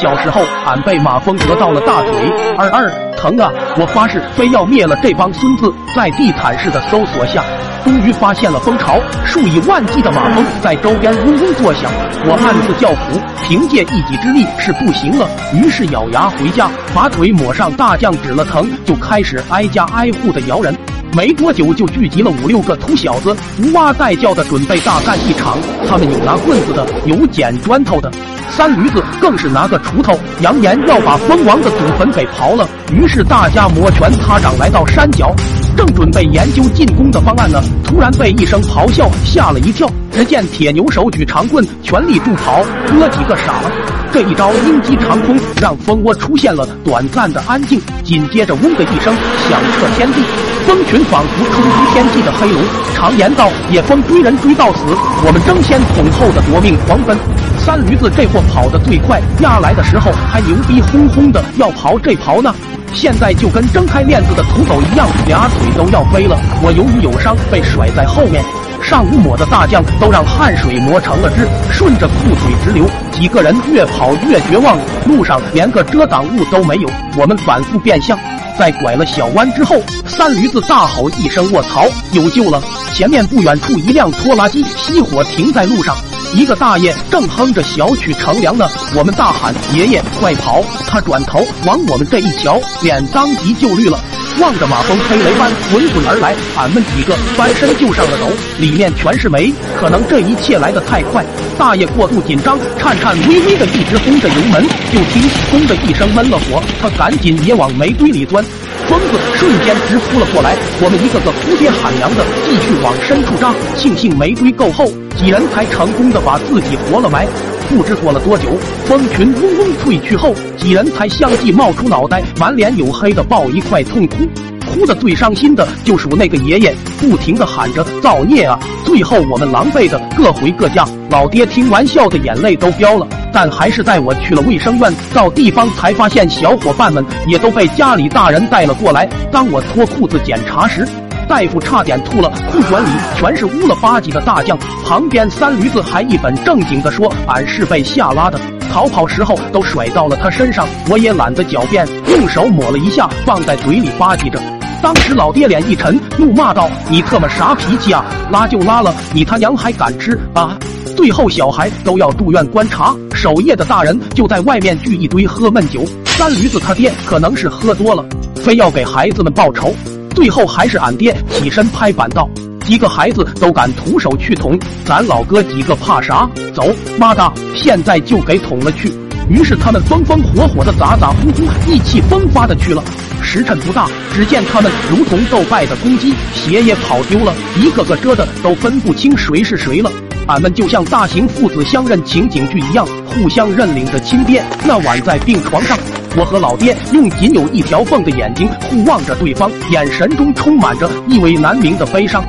小时候俺被马蜂蛰到了大腿，二二疼啊！我发誓非要灭了这帮孙子！在地毯式的搜索下，终于发现了蜂巢，数以万计的马蜂在周边嗡嗡作响。我暗自叫苦，凭借一己之力是不行了，于是咬牙回家，把腿抹上大酱，止了疼，就开始挨家挨户的摇人。没多久就聚集了五六个秃小子，无哇带叫的准备大干一场。他们有拿棍子的，有捡砖头的，三驴子更是拿个锄头，扬言要把蜂王的祖坟给刨了。于是大家摩拳擦掌来到山脚，正准备研究进攻的方案呢，突然被一声咆哮吓了一跳。只见铁牛手举长棍，全力助跑，哥几个傻了。这一招鹰击长空，让蜂窝出现了短暂的安静，紧接着嗡的一声响彻天地。蜂群仿佛冲击天际的黑龙，常言道：“野蜂追人追到死，我们争先恐后的夺命狂奔。”三驴子这货跑得最快，压来的时候还牛逼哄哄的要刨这刨那，现在就跟睁开链子的土狗一样，俩腿都要飞了。我由于有伤，被甩在后面，上午抹的大酱都让汗水磨成了汁，顺着裤腿直流。几个人越跑越绝望，路上连个遮挡物都没有，我们反复变向。在拐了小弯之后，三驴子大吼一声：“卧槽，有救了！”前面不远处一辆拖拉机熄火停在路上，一个大爷正哼着小曲乘凉呢。我们大喊：“爷爷，快跑！”他转头往我们这一瞧，脸当即就绿了，望着马蜂黑雷般滚滚而来，俺们几个翻身就上了楼，里面全是煤。可能这一切来得太快，大爷过度紧张，颤颤巍巍的一直轰着油门，就听“轰”的一声闷了火，他赶紧也往煤堆里钻。疯子瞬间直扑了过来，我们一个个哭爹喊娘的继续往深处扎。庆幸煤堆够厚，几人才成功的把自己活了埋。不知过了多久，蜂群嗡嗡退去后，几人才相继冒出脑袋，满脸黝黑的抱一块痛哭。哭的最伤心的就属那个爷爷，不停的喊着造孽啊！最后我们狼狈的各回各家。老爹听完笑的眼泪都飙了，但还是带我去了卫生院。到地方才发现小伙伴们也都被家里大人带了过来。当我脱裤子检查时，大夫差点吐了，裤管里全是乌了吧唧的大酱。旁边三驴子还一本正经的说俺是被吓拉的，逃跑时候都甩到了他身上。我也懒得狡辩，用手抹了一下，放在嘴里吧唧着。当时老爹脸一沉，怒骂道：“你特么啥脾气啊？拉就拉了，你他娘还敢吃啊！”最后小孩都要住院观察，守夜的大人就在外面聚一堆喝闷酒。三驴子他爹可能是喝多了，非要给孩子们报仇。最后还是俺爹起身拍板道：“几个孩子都敢徒手去捅，咱老哥几个怕啥？走，妈的，现在就给捅了去！”于是他们风风火火的咋咋呼呼，意气风发的去了。时辰不大，只见他们如同斗败的公鸡，鞋也跑丢了，一个个遮的都分不清谁是谁了。俺们就像大型父子相认情景剧一样，互相认领着亲爹。那晚在病床上，我和老爹用仅有一条缝的眼睛互望着对方，眼神中充满着意味难明的悲伤。